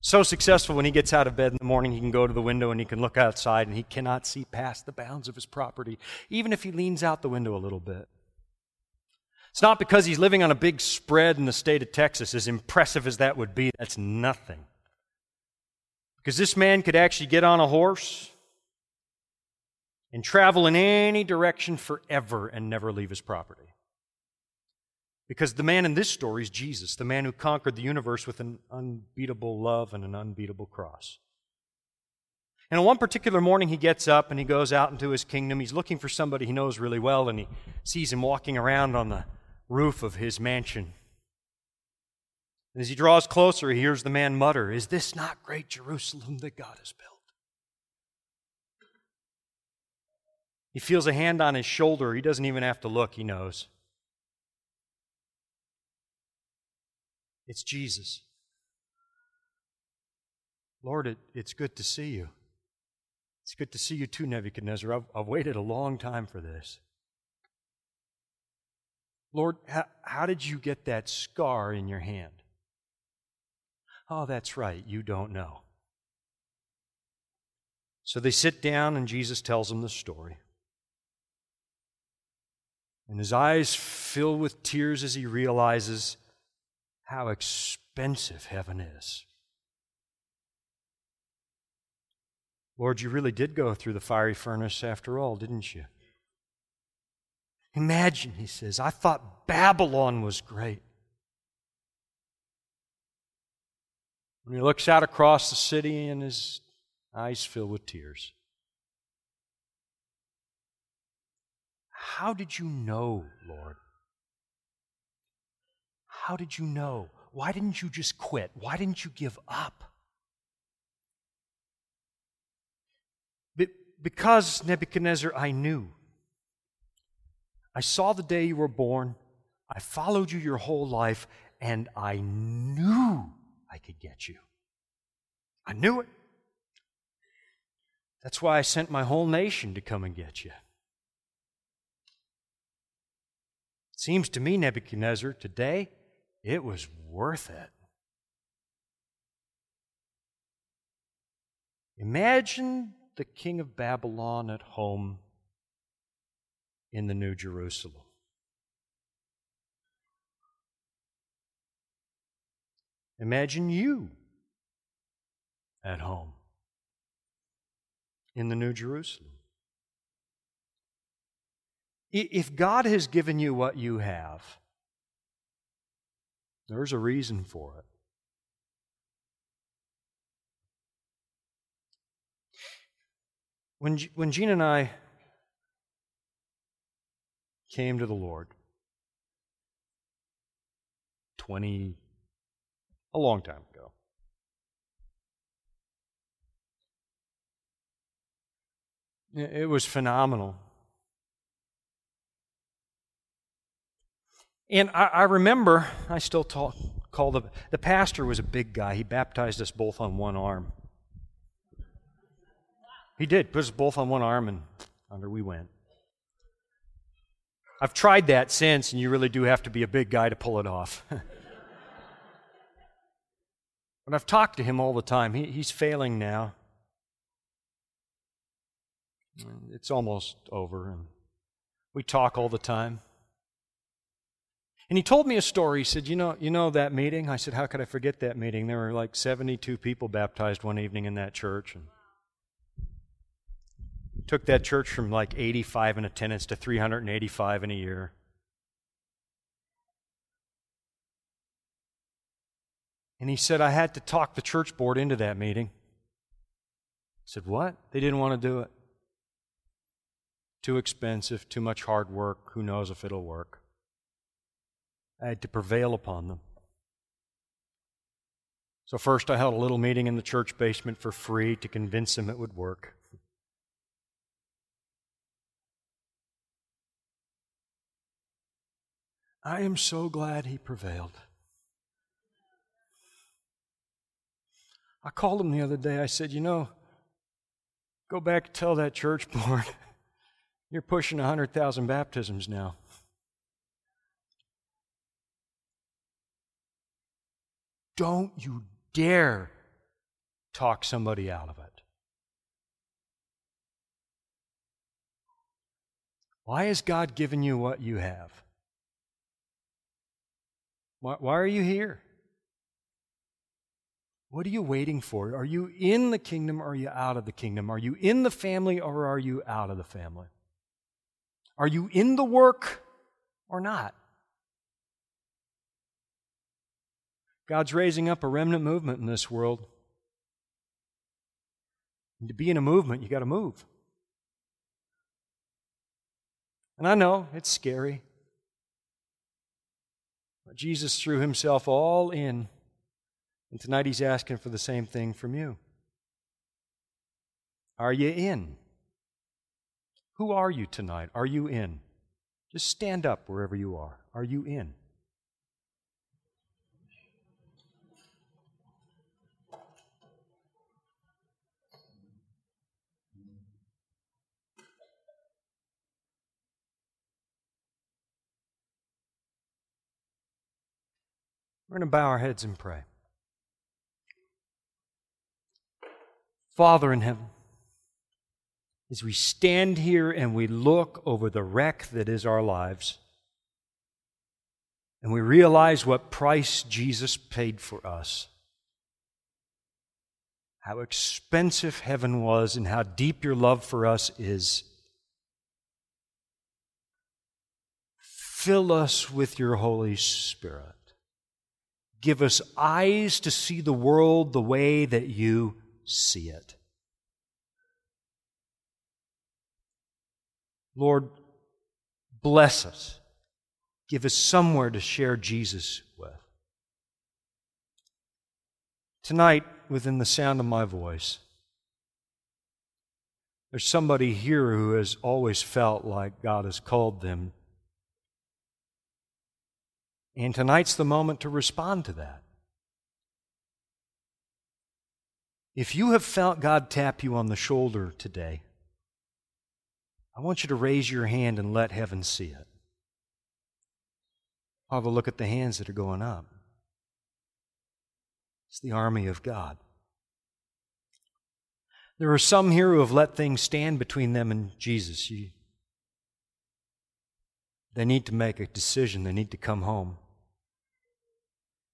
So successful when he gets out of bed in the morning, he can go to the window and he can look outside and he cannot see past the bounds of his property, even if he leans out the window a little bit. It's not because he's living on a big spread in the state of Texas, as impressive as that would be. That's nothing. Because this man could actually get on a horse and travel in any direction forever and never leave his property. Because the man in this story is Jesus, the man who conquered the universe with an unbeatable love and an unbeatable cross. And on one particular morning, he gets up and he goes out into his kingdom. He's looking for somebody he knows really well, and he sees him walking around on the roof of his mansion. And as he draws closer, he hears the man mutter, Is this not great Jerusalem that God has built? He feels a hand on his shoulder. He doesn't even have to look, he knows. It's Jesus. Lord, it, it's good to see you. It's good to see you too, Nebuchadnezzar. I've, I've waited a long time for this. Lord, how, how did you get that scar in your hand? Oh, that's right, you don't know. So they sit down, and Jesus tells them the story. And his eyes fill with tears as he realizes how expensive heaven is. Lord, you really did go through the fiery furnace after all, didn't you? Imagine, he says, I thought Babylon was great. When he looks out across the city and his eyes fill with tears. How did you know, Lord? How did you know? Why didn't you just quit? Why didn't you give up? Because, Nebuchadnezzar, I knew. I saw the day you were born. I followed you your whole life, and I knew I could get you. I knew it. That's why I sent my whole nation to come and get you. It seems to me, Nebuchadnezzar, today it was worth it. Imagine the king of Babylon at home in the New Jerusalem. Imagine you at home in the New Jerusalem. If God has given you what you have, there's a reason for it. When, when Jean and I came to the Lord, 20, a long time ago, it was phenomenal. And I, I remember, I still talk, call the, the pastor was a big guy. He baptized us both on one arm. He did. Put us both on one arm, and under we went. I've tried that since, and you really do have to be a big guy to pull it off. [LAUGHS] but I've talked to him all the time. He, he's failing now. It's almost over, and we talk all the time. And he told me a story. He said, "You know, you know that meeting?" I said, "How could I forget that meeting? There were like 72 people baptized one evening in that church." And Took that church from like 85 in attendance to 385 in a year. And he said, I had to talk the church board into that meeting. I said, What? They didn't want to do it. Too expensive, too much hard work. Who knows if it'll work? I had to prevail upon them. So, first, I held a little meeting in the church basement for free to convince them it would work. I am so glad he prevailed. I called him the other day. I said, You know, go back and tell that church board [LAUGHS] you're pushing 100,000 baptisms now. Don't you dare talk somebody out of it. Why has God given you what you have? Why, why are you here? What are you waiting for? Are you in the kingdom or are you out of the kingdom? Are you in the family or are you out of the family? Are you in the work or not? God's raising up a remnant movement in this world. And to be in a movement, you got to move. And I know it's scary. But Jesus threw himself all in, and tonight he's asking for the same thing from you. Are you in? Who are you tonight? Are you in? Just stand up wherever you are. Are you in? We're going to bow our heads and pray. Father in heaven, as we stand here and we look over the wreck that is our lives, and we realize what price Jesus paid for us, how expensive heaven was, and how deep your love for us is. Fill us with your Holy Spirit. Give us eyes to see the world the way that you see it. Lord, bless us. Give us somewhere to share Jesus with. Tonight, within the sound of my voice, there's somebody here who has always felt like God has called them and tonight's the moment to respond to that. If you have felt God tap you on the shoulder today, I want you to raise your hand and let heaven see it. Father, look at the hands that are going up. It's the army of God. There are some here who have let things stand between them and Jesus. You, they need to make a decision, they need to come home.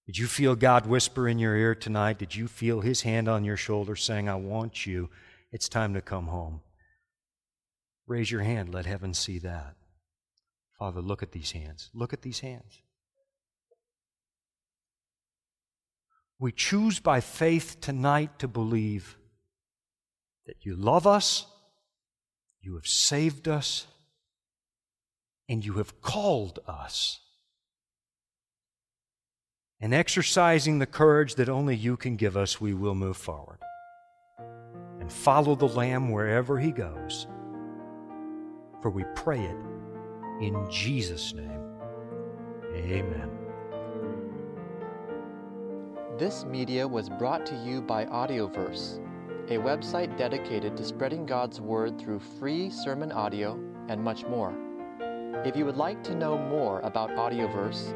Did you feel God whisper in your ear tonight? Did you feel His hand on your shoulder saying, I want you? It's time to come home. Raise your hand. Let heaven see that. Father, look at these hands. Look at these hands. We choose by faith tonight to believe that you love us, you have saved us, and you have called us. And exercising the courage that only you can give us, we will move forward and follow the Lamb wherever he goes. For we pray it in Jesus' name. Amen. This media was brought to you by Audioverse a website dedicated to spreading God's Word through free sermon audio and much more. If you would like to know more about Audioverse,